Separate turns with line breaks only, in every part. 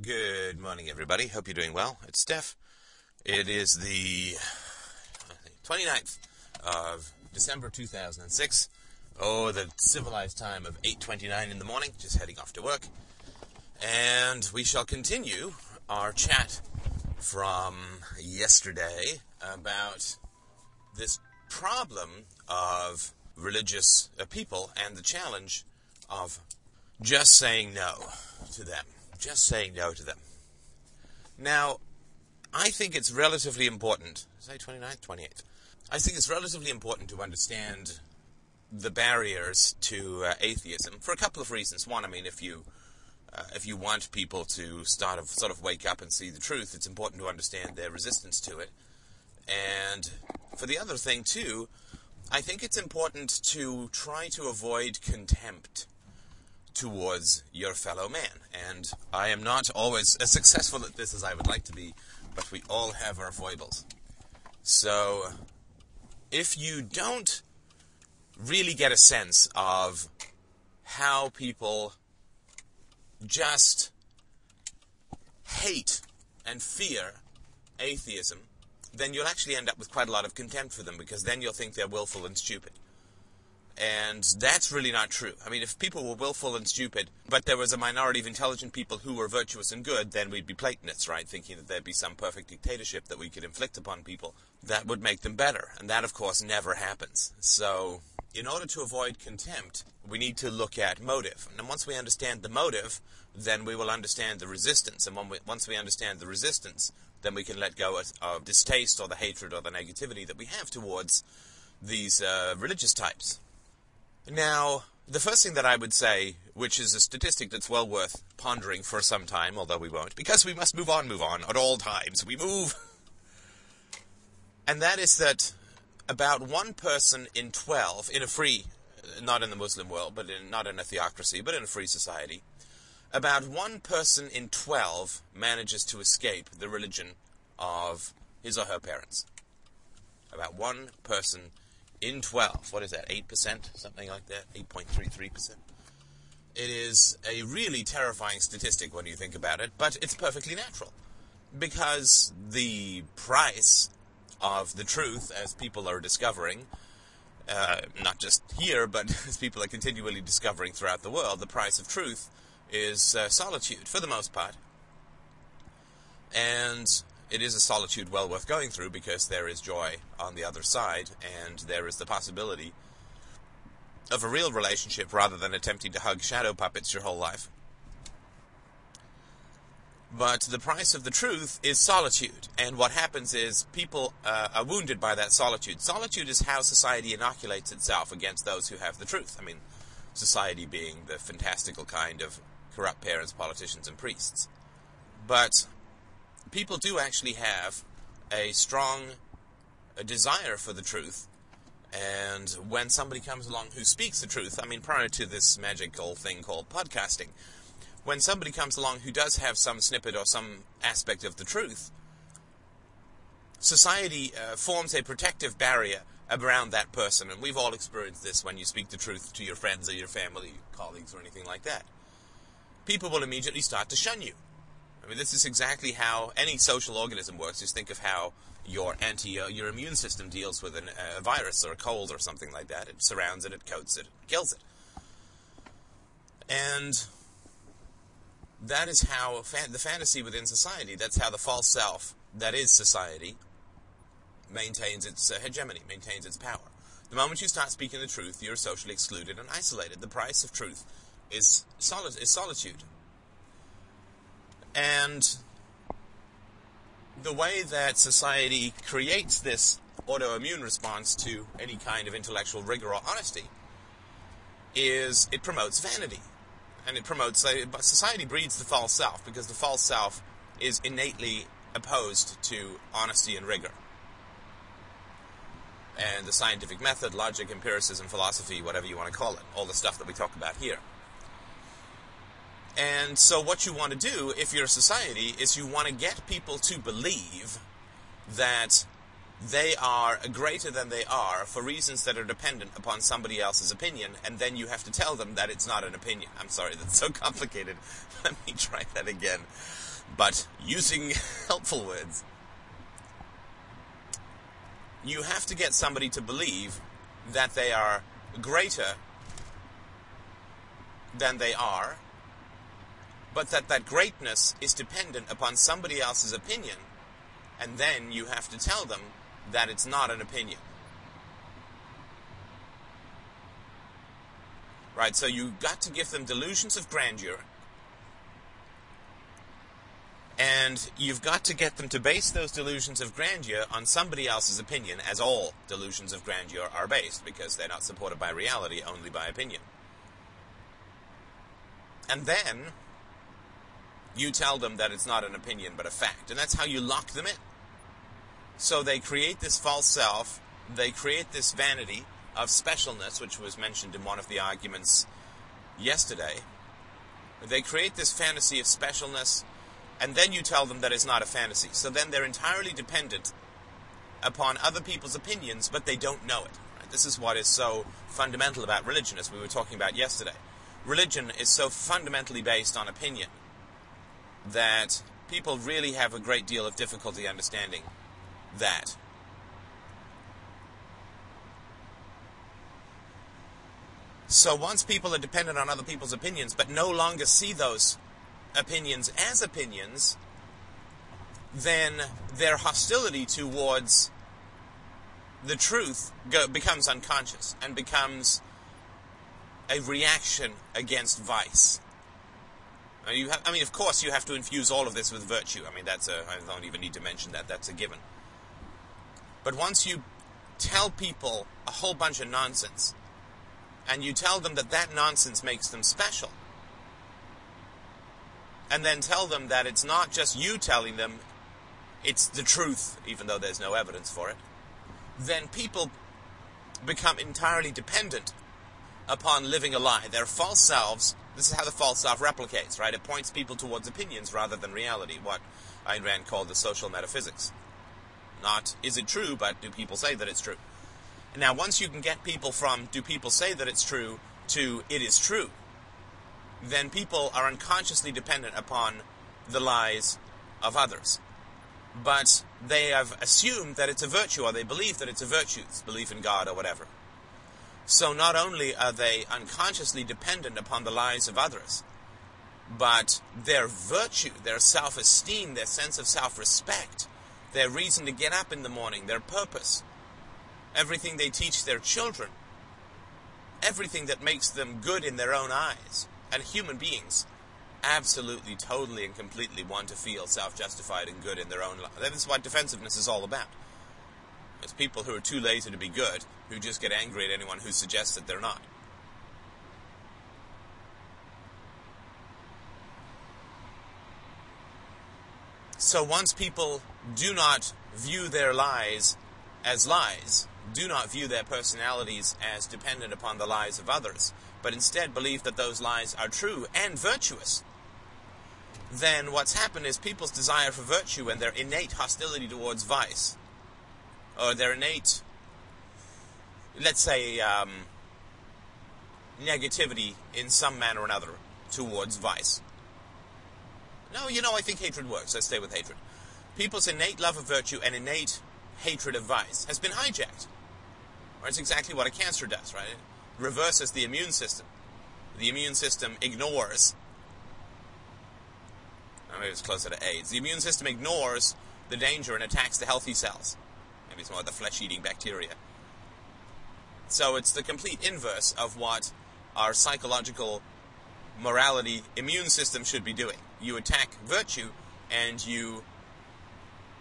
Good morning, everybody. Hope you're doing well. It's Steph. It is the 29th of December 2006. Oh, the civilized time of 8.29 in the morning, just heading off to work. And we shall continue our chat from yesterday about this problem of religious uh, people and the challenge of just saying no to them just saying no to them. Now, I think it's relatively important. Say 29th, 28th. I think it's relatively important to understand the barriers to uh, atheism for a couple of reasons. One, I mean, if you uh, if you want people to start of sort of wake up and see the truth, it's important to understand their resistance to it. And for the other thing too, I think it's important to try to avoid contempt towards your fellow man. And I am not always as successful at this as I would like to be, but we all have our foibles. So, if you don't really get a sense of how people just hate and fear atheism, then you'll actually end up with quite a lot of contempt for them because then you'll think they're willful and stupid. And that's really not true. I mean, if people were willful and stupid, but there was a minority of intelligent people who were virtuous and good, then we'd be Platonists, right? Thinking that there'd be some perfect dictatorship that we could inflict upon people that would make them better. And that, of course, never happens. So, in order to avoid contempt, we need to look at motive. And once we understand the motive, then we will understand the resistance. And we, once we understand the resistance, then we can let go of, of, distaste or the hatred or the negativity that we have towards these uh, religious types. Now, the first thing that I would say, which is a statistic that's well worth pondering for some time, although we won't, because we must move on, move on, at all times. We move. And that is that about one person in 12, in a free, not in the Muslim world, but in, not in a theocracy, but in a free society, about one person in 12 manages to escape the religion of his or her parents. About one person in 12. What is that, 8%? Something like that? 8.33%. It is a really terrifying statistic when you think about it, but it's perfectly natural. Because the price of the truth, as people are discovering, uh, not just here, but as people are continually discovering throughout the world, the price of truth is uh, solitude, for the most part. And it is a solitude well worth going through because there is joy on the other side, and there is the possibility of a real relationship rather than attempting to hug shadow puppets your whole life. But the price of the truth is solitude, and what happens is people uh, are wounded by that solitude. Solitude is how society inoculates itself against those who have the truth. I mean, society being the fantastical kind of corrupt parents, politicians, and priests. But people do actually have a strong desire for the truth. And when somebody comes along who speaks the truth, I mean, prior to this magical thing called podcasting, when somebody comes along who does have some snippet or some aspect of the truth, society uh, forms a protective barrier around that person. And we've all experienced this when you speak the truth to your friends or your family, colleagues, or anything like that. People will immediately start to shun you. I mean, this is exactly how any social organism works. Just think of how your anti, uh, your immune system deals with an, a virus or a cold or something like that. It surrounds it, it coats it, it kills it. And that is how the fantasy within society, that's how the false self, that is society, maintains its uh, hegemony, maintains its power. The moment you start speaking the truth, you're socially excluded and isolated. The price of truth is, soli- is solitude. And the way that society creates this autoimmune response to any kind of intellectual rigor or honesty is it promotes vanity. And it promotes, uh, society breeds the false self because the false self is innately opposed to honesty and rigor. And the scientific method, logic, empiricism, philosophy, whatever you want to call it, all the stuff that we talk about here. And so, what you want to do, if you're a society, is you want to get people to believe that they are greater than they are for reasons that are dependent upon somebody else's opinion, and then you have to tell them that it's not an opinion. I'm sorry, that's so complicated. Let me try that again. but using helpful words. You have to get somebody to believe that they are greater than they are, but that that greatness is dependent upon somebody else's opinion, and then you have to tell them that it's not an opinion. Right, so you've got to give them delusions of grandeur, and you've got to get them to base those delusions of grandeur on somebody else's opinion, as all delusions of grandeur are based, because they're not supported by reality, only by opinion. And then you tell them that it's not an opinion but a fact. And that's how you lock them in. So they create this false self, they create this vanity of specialness, which was mentioned in one of the arguments yesterday. They create this fantasy of specialness, and then you tell them that it's not a fantasy. So then they're entirely dependent upon other people's opinions, but they don't know it. Right? This is what is so fundamental about religion, as we were talking about yesterday religion is so fundamentally based on opinion that people really have a great deal of difficulty understanding that. So once people are dependent on other people's opinions, but no longer see those opinions as opinions, then their hostility towards the truth go, becomes unconscious and becomes a reaction against vice. You have, I mean, of course, you have to infuse all of this with virtue. I mean, that's a, I don't even need to mention that, that's a given. But once you tell people a whole bunch of nonsense, and you tell them that that nonsense makes them special, and then tell them that it's not just you telling them, it's the truth, even though there's no evidence for it, then people become entirely dependent upon living a lie. Their false selves, this is how the false self replicates, right? It points people towards opinions rather than reality, what Ayn Rand called the social metaphysics. Not is it true, but do people say that it's true? And Now, once you can get people from do people say that it's true to it is true, then people are unconsciously dependent upon the lies of others. But they have assumed that it's a virtue, or they believe that it's a virtue, belief in God or whatever. So not only are they unconsciously dependent upon the lives of others, but their virtue, their self esteem, their sense of self respect, their reason to get up in the morning, their purpose, everything they teach their children, everything that makes them good in their own eyes, and human beings absolutely, totally, and completely want to feel self justified and good in their own life. That is what defensiveness is all about. It's people who are too lazy to be good who just get angry at anyone who suggests that they're not. So once people do not view their lies as lies, do not view their personalities as dependent upon the lies of others, but instead believe that those lies are true and virtuous, then what's happened is people's desire for virtue and their innate hostility towards vice or their innate, let's say, um, negativity in some manner or another towards vice. No, you know, I think hatred works. Let's stay with hatred. People's innate love of virtue and innate hatred of vice has been hijacked. It's exactly what a cancer does, right? It reverses the immune system. The immune system ignores. Maybe it's closer to AIDS. The immune system ignores the danger and attacks the healthy cells it's more the flesh-eating bacteria. So it's the complete inverse of what our psychological morality immune system should be doing. You attack virtue and you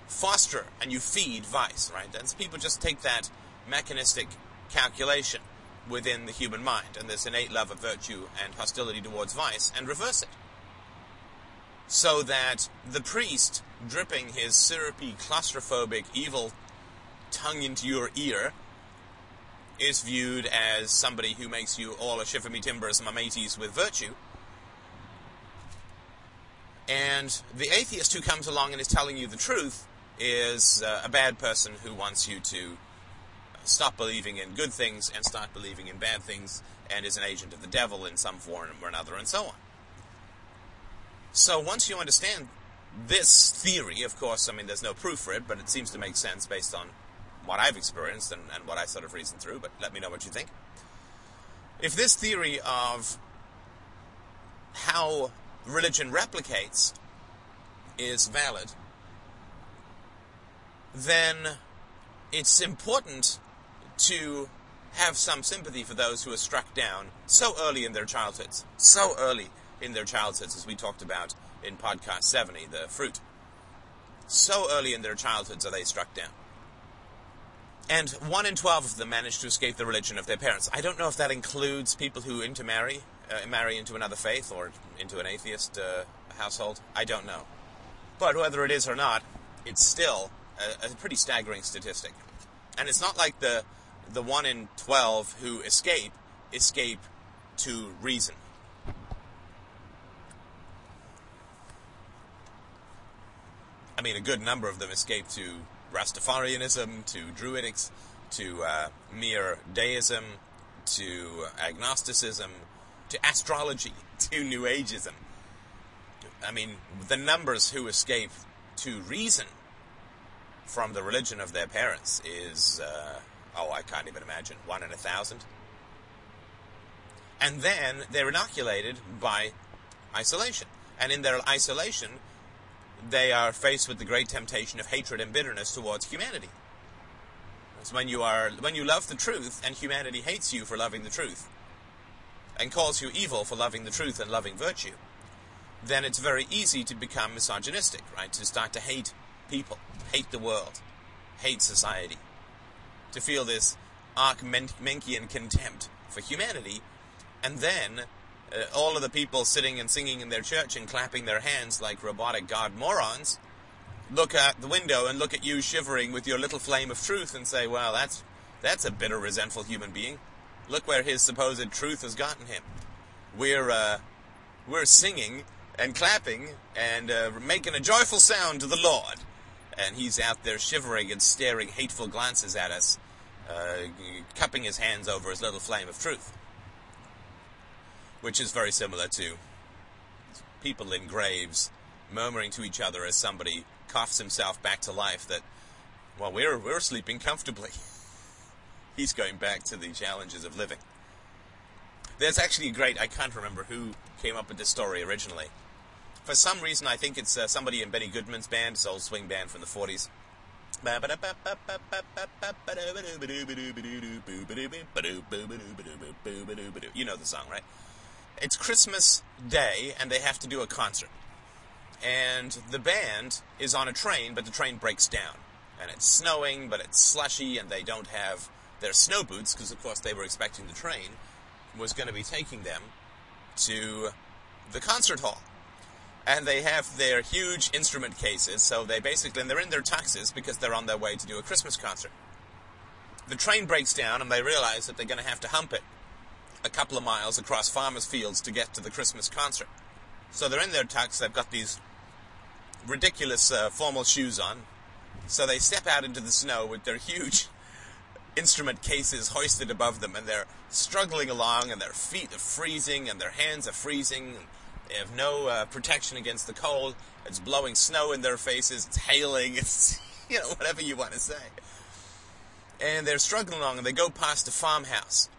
foster and you feed vice, right? And people just take that mechanistic calculation within the human mind and this innate love of virtue and hostility towards vice and reverse it. So that the priest, dripping his syrupy, claustrophobic, evil tongue into your ear is viewed as somebody who makes you all a me timbers, my mateys with virtue. And the atheist who comes along and is telling you the truth is uh, a bad person who wants you to stop believing in good things and start believing in bad things and is an agent of the devil in some form or another and so on. So once you understand this theory, of course, I mean, there's no proof for it, but it seems to make sense based on what I've experienced and, and what I sort of reasoned through, but let me know what you think. If this theory of how religion replicates is valid, then it's important to have some sympathy for those who are struck down so early in their childhoods. So early in their childhoods, as we talked about in podcast 70, the fruit. So early in their childhoods are they struck down. And one in 12 of them manage to escape the religion of their parents. I don't know if that includes people who intermarry, uh, marry into another faith or into an atheist uh, household. I don't know. But whether it is or not, it's still a, a pretty staggering statistic. And it's not like the the one in 12 who escape escape to reason. I mean, a good number of them escape to Rastafarianism, to Druidics, to uh, mere deism, to agnosticism, to astrology, to New Ageism. I mean, the numbers who escape to reason from the religion of their parents is, uh, oh, I can't even imagine, one in a thousand. And then they're inoculated by isolation. And in their isolation, they are faced with the great temptation of hatred and bitterness towards humanity. It's when you are when you love the truth and humanity hates you for loving the truth and calls you evil for loving the truth and loving virtue, then it's very easy to become misogynistic, right? To start to hate people, hate the world, hate society, to feel this Archimencean contempt for humanity, and then uh, all of the people sitting and singing in their church and clapping their hands like robotic god morons look out the window and look at you shivering with your little flame of truth and say, well, that's, that's a bitter, resentful human being. Look where his supposed truth has gotten him. We're, uh, we're singing and clapping and uh, making a joyful sound to the Lord. And he's out there shivering and staring hateful glances at us, uh, cupping his hands over his little flame of truth which is very similar to people in graves murmuring to each other as somebody coughs himself back to life that, well, we're, we're sleeping comfortably. He's going back to the challenges of living. There's actually a great, I can't remember who came up with this story originally. For some reason, I think it's uh, somebody in Benny Goodman's band, his old swing band from the 40s. You know the song, right? It's Christmas Day and they have to do a concert. And the band is on a train, but the train breaks down. And it's snowing, but it's slushy, and they don't have their snow boots, because of course they were expecting the train was going to be taking them to the concert hall. And they have their huge instrument cases, so they basically, and they're in their tuxes because they're on their way to do a Christmas concert. The train breaks down, and they realize that they're going to have to hump it a couple of miles across farmers' fields to get to the Christmas concert. So they're in their tux, they've got these ridiculous uh, formal shoes on. So they step out into the snow with their huge instrument cases hoisted above them, and they're struggling along, and their feet are freezing, and their hands are freezing. They have no uh, protection against the cold. It's blowing snow in their faces. It's hailing. It's, you know, whatever you want to say. And they're struggling along, and they go past a farmhouse.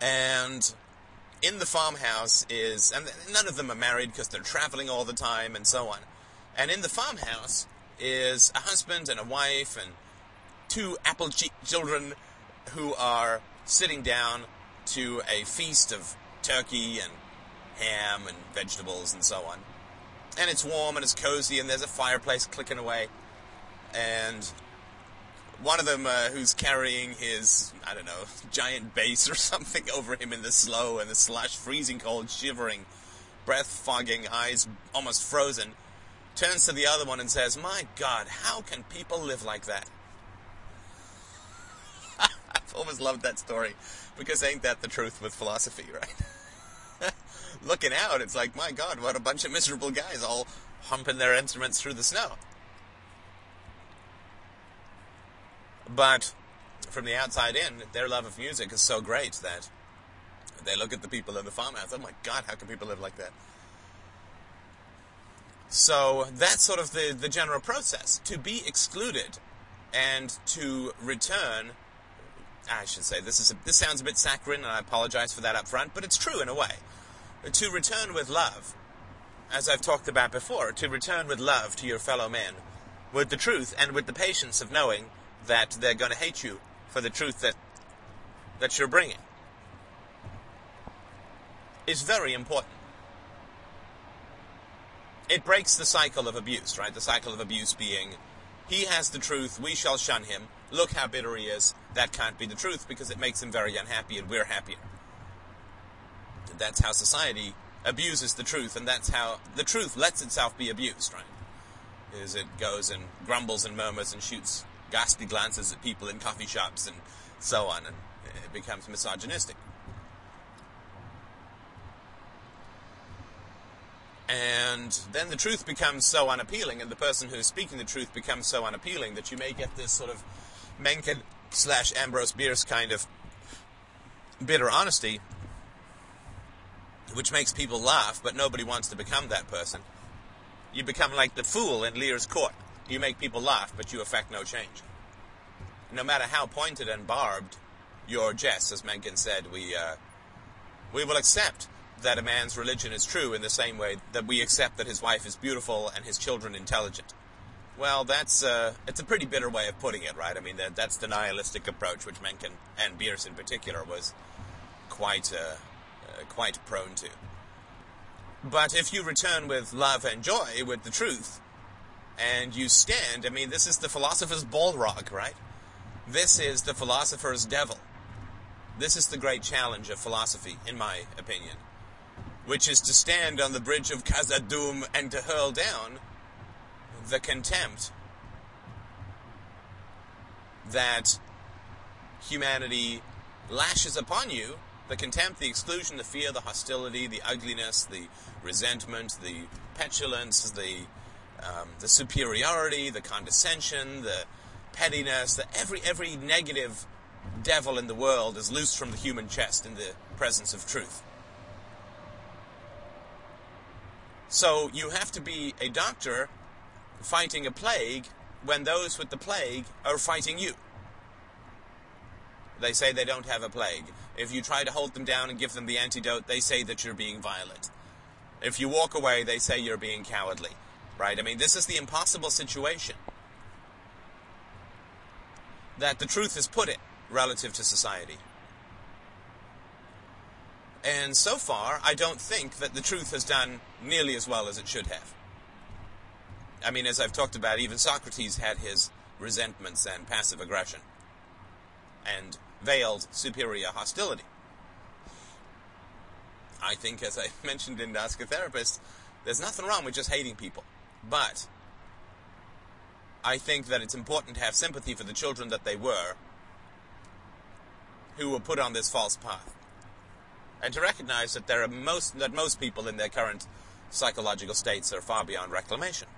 And in the farmhouse is, and none of them are married because they're traveling all the time and so on. And in the farmhouse is a husband and a wife and two apple children who are sitting down to a feast of turkey and ham and vegetables and so on. And it's warm and it's cozy and there's a fireplace clicking away. And one of them uh, who's carrying his, I don't know, giant bass or something over him in the snow and the slush, freezing cold, shivering, breath fogging, eyes almost frozen, turns to the other one and says, My God, how can people live like that? I've always loved that story because ain't that the truth with philosophy, right? Looking out, it's like, my God, what a bunch of miserable guys all humping their instruments through the snow. But from the outside in, their love of music is so great that they look at the people in the farmhouse. Oh my God, how can people live like that? So that's sort of the, the general process. To be excluded and to return, I should say, this, is a, this sounds a bit saccharine, and I apologize for that up front, but it's true in a way. To return with love, as I've talked about before, to return with love to your fellow men, with the truth and with the patience of knowing that they're going to hate you for the truth that, that you're bringing, is very important it breaks the cycle of abuse, right? The cycle of abuse being, he has the truth, we shall shun him. Look how bitter he is. That can't be the truth because it makes him very unhappy and we're happier. That's how society abuses the truth, and that's how the truth lets itself be abused, right? Is it goes and grumbles and murmurs and shoots ghastly glances at people in coffee shops and so on, and it becomes misogynistic. And then the truth becomes so unappealing, and the person who's speaking the truth becomes so unappealing that you may get this sort of Mencken slash Ambrose Bierce kind of bitter honesty, which makes people laugh, but nobody wants to become that person. You become like the fool in Lear's court. You make people laugh, but you affect no change. No matter how pointed and barbed your jest, as Mencken said, we uh, we will accept that a man's religion is true in the same way that we accept that his wife is beautiful and his children intelligent. Well, that's uh, it's a pretty bitter way of putting it, right? I mean, that, that's the nihilistic approach, which Mencken and Bierce in particular was quite uh, uh, quite prone to. But if you return with love and joy, with the truth, and you stand, I mean, this is the philosopher's Balrog, right? This is the philosopher's devil. This is the great challenge of philosophy, in my opinion which is to stand on the bridge of Khazad-dûm and to hurl down the contempt that humanity lashes upon you the contempt, the exclusion, the fear, the hostility, the ugliness, the resentment, the petulance, the um, the superiority, the condescension, the pettiness, the every every negative devil in the world is loosed from the human chest in the presence of truth. So you have to be a doctor fighting a plague when those with the plague are fighting you. They say they don't have a plague. If you try to hold them down and give them the antidote, they say that you're being violent. If you walk away, they say you're being cowardly. Right? I mean, this is the impossible situation that the truth is put it relative to society. And so far, I don't think that the truth has done nearly as well as it should have. I mean, as I've talked about, even Socrates had his resentments and passive aggression and veiled superior hostility. I think, as I mentioned in Ask a Therapist, there's nothing wrong with just hating people. But I think that it's important to have sympathy for the children that they were who were put on this false path and to recognize that there are most that most people in their current psychological states are far beyond reclamation.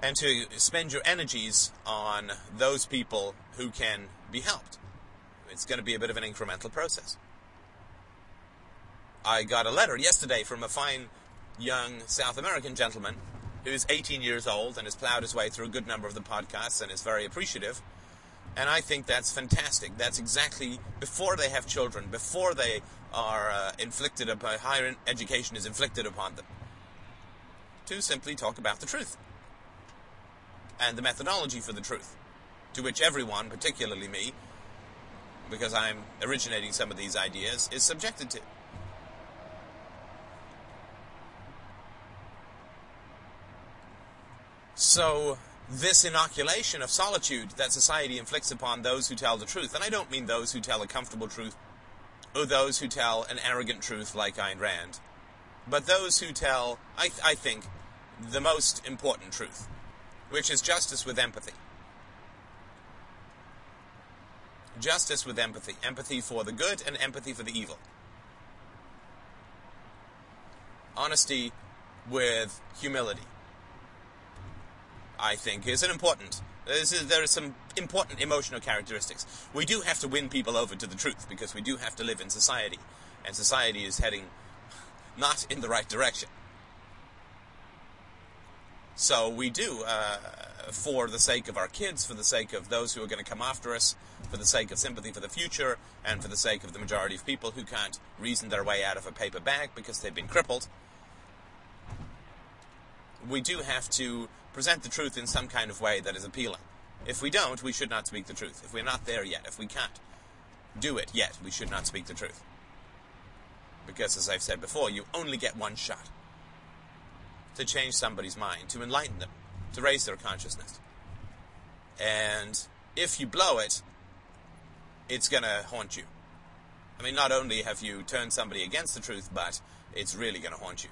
And to spend your energies on those people who can be helped. It's going to be a bit of an incremental process. I got a letter yesterday from a fine young South American gentleman who is 18 years old and has plowed his way through a good number of the podcasts and is very appreciative and I think that's fantastic. That's exactly before they have children, before they are uh, inflicted upon, higher education is inflicted upon them. To simply talk about the truth and the methodology for the truth, to which everyone, particularly me, because I'm originating some of these ideas, is subjected to. So, this inoculation of solitude that society inflicts upon those who tell the truth. And I don't mean those who tell a comfortable truth or those who tell an arrogant truth like Ayn Rand, but those who tell, I, I think, the most important truth, which is justice with empathy. Justice with empathy. Empathy for the good and empathy for the evil. Honesty with humility I think, is an important. Is, there are some important emotional characteristics. We do have to win people over to the truth because we do have to live in society, and society is heading not in the right direction. So we do, uh, for the sake of our kids, for the sake of those who are going to come after us, for the sake of sympathy for the future, and for the sake of the majority of people who can't reason their way out of a paper bag because they've been crippled, we do have to present the truth in some kind of way that is appealing. If we don't, we should not speak the truth. If we're not there yet, if we can't do it yet, we should not speak the truth. Because, as I've said before, you only get one shot to change somebody's mind, to enlighten them, to raise their consciousness. And if you blow it, it's going to haunt you. I mean, not only have you turned somebody against the truth, but it's really going to haunt you.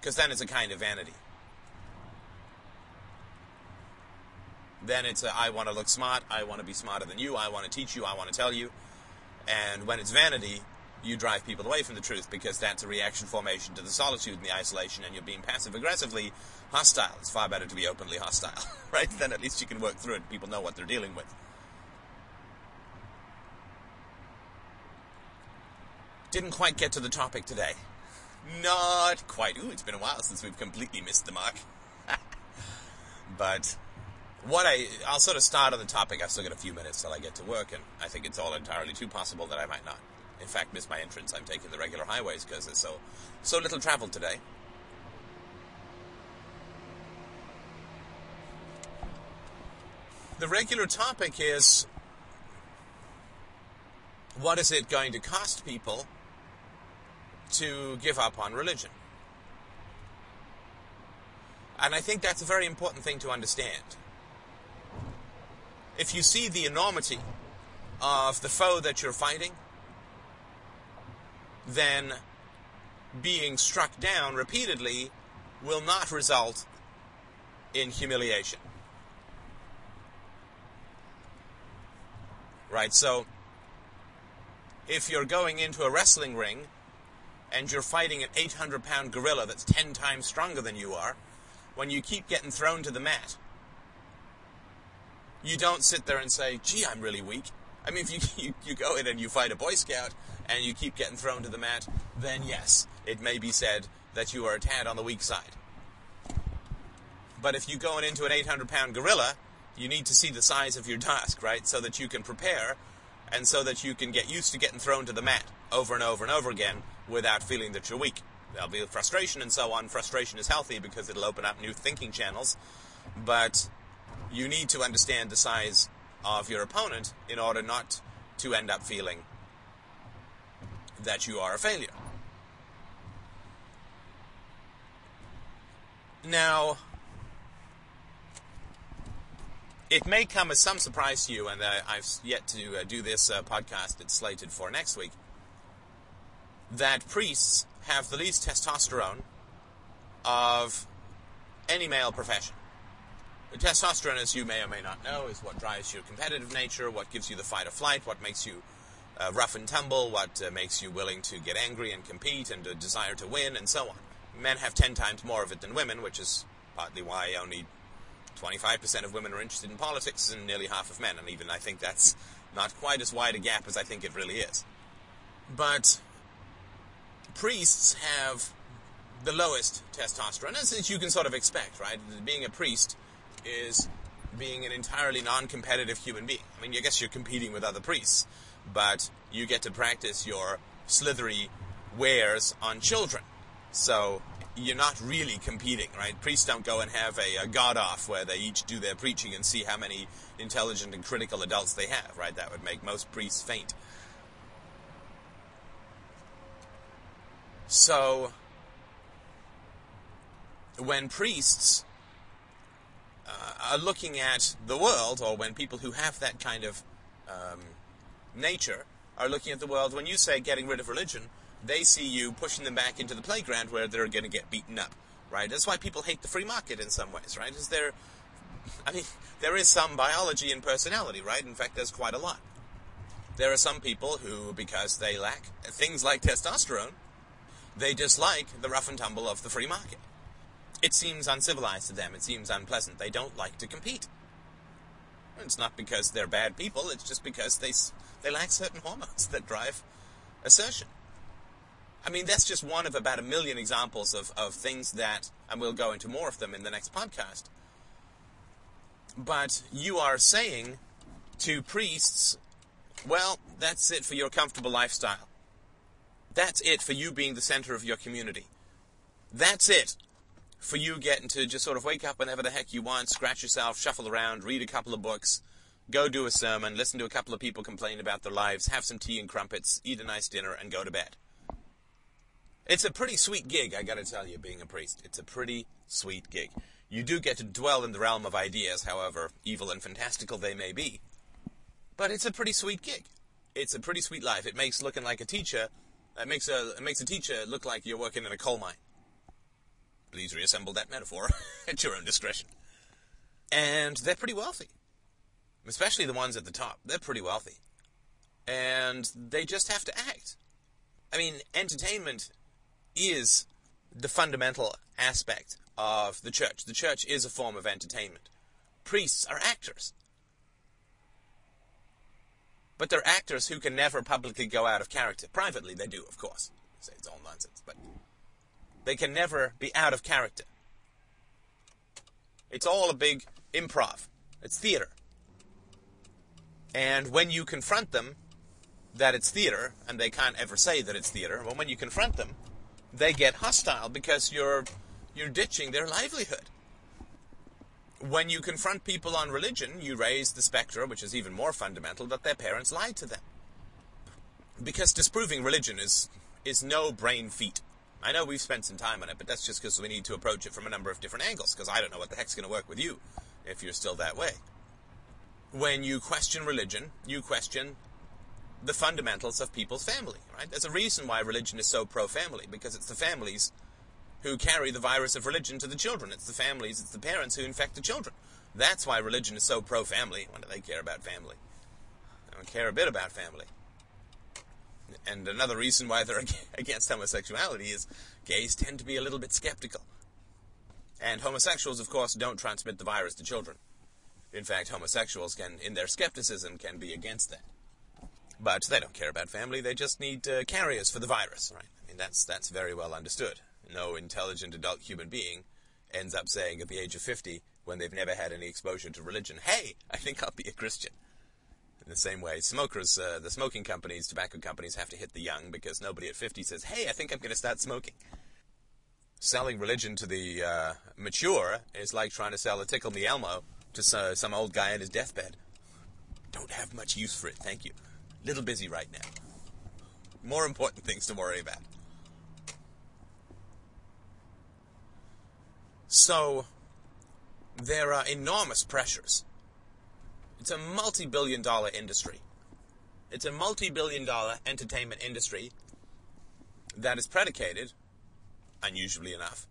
Because then it's a kind of vanity. Then it's a, I want to look smart, I want to be smarter than you, I want to teach you, I want to tell you. And when it's vanity, you drive people away from the truth because that's a reaction formation to the solitude and the isolation, and you're being passive aggressively hostile. It's far better to be openly hostile, right? Then at least you can work through it. People know what they're dealing with. Didn't quite get to the topic today. Not quite. Ooh, it's been a while since we've completely missed the mark. but what I I'll sort of start on the topic. I've still got a few minutes till I get to work, and I think it's all entirely too possible that I might not in fact, miss my entrance. I'm taking the regular highways because there's so so little travel today. The regular topic is what is it going to cost people to give up on religion? And I think that's a very important thing to understand. If you see the enormity of the foe that you're fighting, then being struck down repeatedly will not result in humiliation. Right? So, if you're going into a wrestling ring and you're fighting an 800 pound gorilla that's 10 times stronger than you are, when you keep getting thrown to the mat, you don't sit there and say, gee, I'm really weak. I mean, if you, you, you go in and you fight a Boy Scout and you keep getting thrown to the mat, then yes, it may be said that you are a tad on the weak side. But if you're going into an 800 pound gorilla, you need to see the size of your task, right? So that you can prepare and so that you can get used to getting thrown to the mat over and over and over again without feeling that you're weak. There'll be frustration and so on. Frustration is healthy because it'll open up new thinking channels. But you need to understand the size of your opponent in order not to end up feeling that you are a failure. Now, it may come as some surprise to you, and I've yet to uh, do this uh, podcast. It's slated for next week. That priests have the least testosterone of any male profession. Testosterone, as you may or may not know, is what drives your competitive nature, what gives you the fight or flight, what makes you uh, rough and tumble, what uh, makes you willing to get angry and compete and a desire to win, and so on. Men have 10 times more of it than women, which is partly why only 25% of women are interested in politics and nearly half of men, and even I think that's not quite as wide a gap as I think it really is. But priests have the lowest testosterone, as you can sort of expect, right? Being a priest is being an entirely non-competitive human being. I mean, I guess you're competing with other priests, but you get to practice your slithery wares on children. So you're not really competing, right? Priests don't go and have a, a god off where they each do their preaching and see how many intelligent and critical adults they have, right? That would make most priests faint. So, when priests uh, are looking at the world, or when people who have that kind of um, nature are looking at the world, when you say getting rid of religion, they see you pushing them back into the playground where they're going to get beaten up, right? That's why people hate the free market in some ways, right? Is there, I mean, there is some biology in personality, right? In fact, there's quite a lot. There are some people who, because they lack things like testosterone, they dislike the rough and tumble of the free market. It seems uncivilized to them. It seems unpleasant. They don't like to compete. It's not because they're bad people. It's just because they they lack certain hormones that drive assertion. I mean, that's just one of about a million examples of, of things that, and we'll go into more of them in the next podcast. But you are saying to priests, well, that's it for your comfortable lifestyle. That's it for you being the center of your community. That's it for you getting to just sort of wake up whenever the heck you want, scratch yourself, shuffle around, read a couple of books, go do a sermon, listen to a couple of people complain about their lives, have some tea and crumpets, eat a nice dinner, and go to bed. It's a pretty sweet gig, I gotta tell you, being a priest. It's a pretty sweet gig. You do get to dwell in the realm of ideas, however evil and fantastical they may be. But it's a pretty sweet gig. It's a pretty sweet life. It makes looking like a teacher, it makes a, it makes a teacher look like you're working in a coal mine. Please reassemble that metaphor at your own discretion. And they're pretty wealthy. Especially the ones at the top. They're pretty wealthy. And they just have to act. I mean, entertainment is the fundamental aspect of the church. The church is a form of entertainment. Priests are actors. But they're actors who can never publicly go out of character. Privately, they do, of course. Say it's all nonsense, but they can never be out of character. It's all a big improv. It's theater. And when you confront them that it's theater, and they can't ever say that it's theater, well, when you confront them, they get hostile because you're you're ditching their livelihood. When you confront people on religion, you raise the specter, which is even more fundamental, that their parents lied to them. Because disproving religion is is no brain feat. I know we've spent some time on it, but that's just because we need to approach it from a number of different angles, because I don't know what the heck's going to work with you if you're still that way. When you question religion, you question the fundamentals of people's family, right? There's a reason why religion is so pro-family, because it's the families who carry the virus of religion to the children. It's the families, it's the parents who infect the children. That's why religion is so pro-family. What do they care about family? They don't care a bit about family. And another reason why they're against homosexuality is gays tend to be a little bit skeptical. And homosexuals, of course, don't transmit the virus to children. In fact, homosexuals can, in their skepticism, can be against that. But they don't care about family. They just need uh, carriers for the virus, right? I mean, that's that's very well understood. No intelligent adult human being ends up saying at the age of 50, when they've never had any exposure to religion, "Hey, I think I'll be a Christian." In the same way, smokers, uh, the smoking companies, tobacco companies, have to hit the young because nobody at 50 says, "Hey, I think I'm going to start smoking." Selling religion to the uh, mature is like trying to sell a tickle me Elmo to some old guy on his deathbed. Don't have much use for it, thank you. Little busy right now. More important things to worry about. So, there are enormous pressures. It's a multi billion dollar industry. It's a multi billion dollar entertainment industry that is predicated, unusually enough,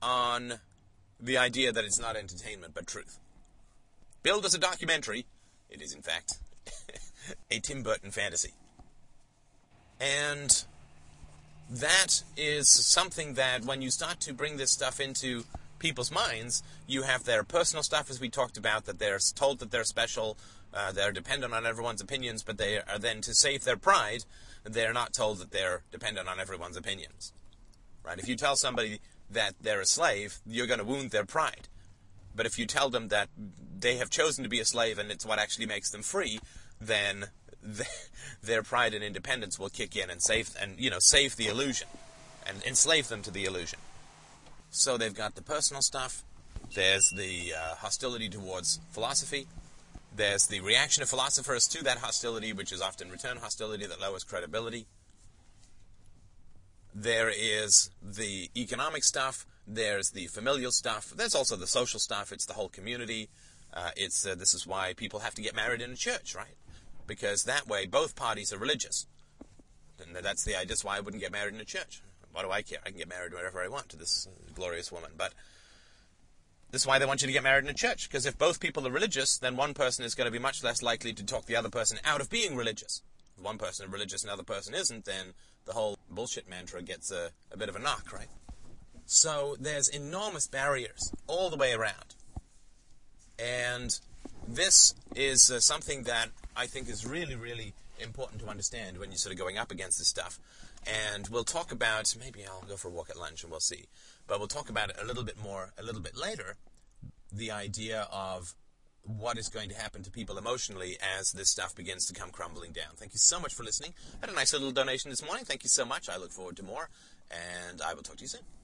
on the idea that it's not entertainment but truth. Billed as a documentary, it is in fact a Tim Burton fantasy. And that is something that when you start to bring this stuff into people's minds, you have their personal stuff, as we talked about, that they're told that they're special, uh, they're dependent on everyone's opinions, but they are then to save their pride, they're not told that they're dependent on everyone's opinions. Right? If you tell somebody that they're a slave, you're going to wound their pride. But if you tell them that they have chosen to be a slave and it's what actually makes them free, then their pride and independence will kick in and save and you know save the illusion and enslave them to the illusion. So they've got the personal stuff. There's the uh, hostility towards philosophy. There's the reaction of philosophers to that hostility, which is often return hostility that lowers credibility. There is the economic stuff. There's the familial stuff. There's also the social stuff. It's the whole community. Uh, it's uh, this is why people have to get married in a church, right? Because that way both parties are religious. And that's the idea. That's why I wouldn't get married in a church. What do I care? I can get married wherever I want to this glorious woman. But this is why they want you to get married in a church. Because if both people are religious, then one person is going to be much less likely to talk the other person out of being religious. If one person is religious and the other person isn't, then the whole bullshit mantra gets a, a bit of a knock, right? So there's enormous barriers all the way around. And this is uh, something that I think is really, really important to understand when you're sort of going up against this stuff. and we'll talk about maybe I'll go for a walk at lunch and we'll see. But we'll talk about it a little bit more a little bit later. The idea of what is going to happen to people emotionally as this stuff begins to come crumbling down. Thank you so much for listening. I had a nice little donation this morning. Thank you so much. I look forward to more, and I will talk to you soon.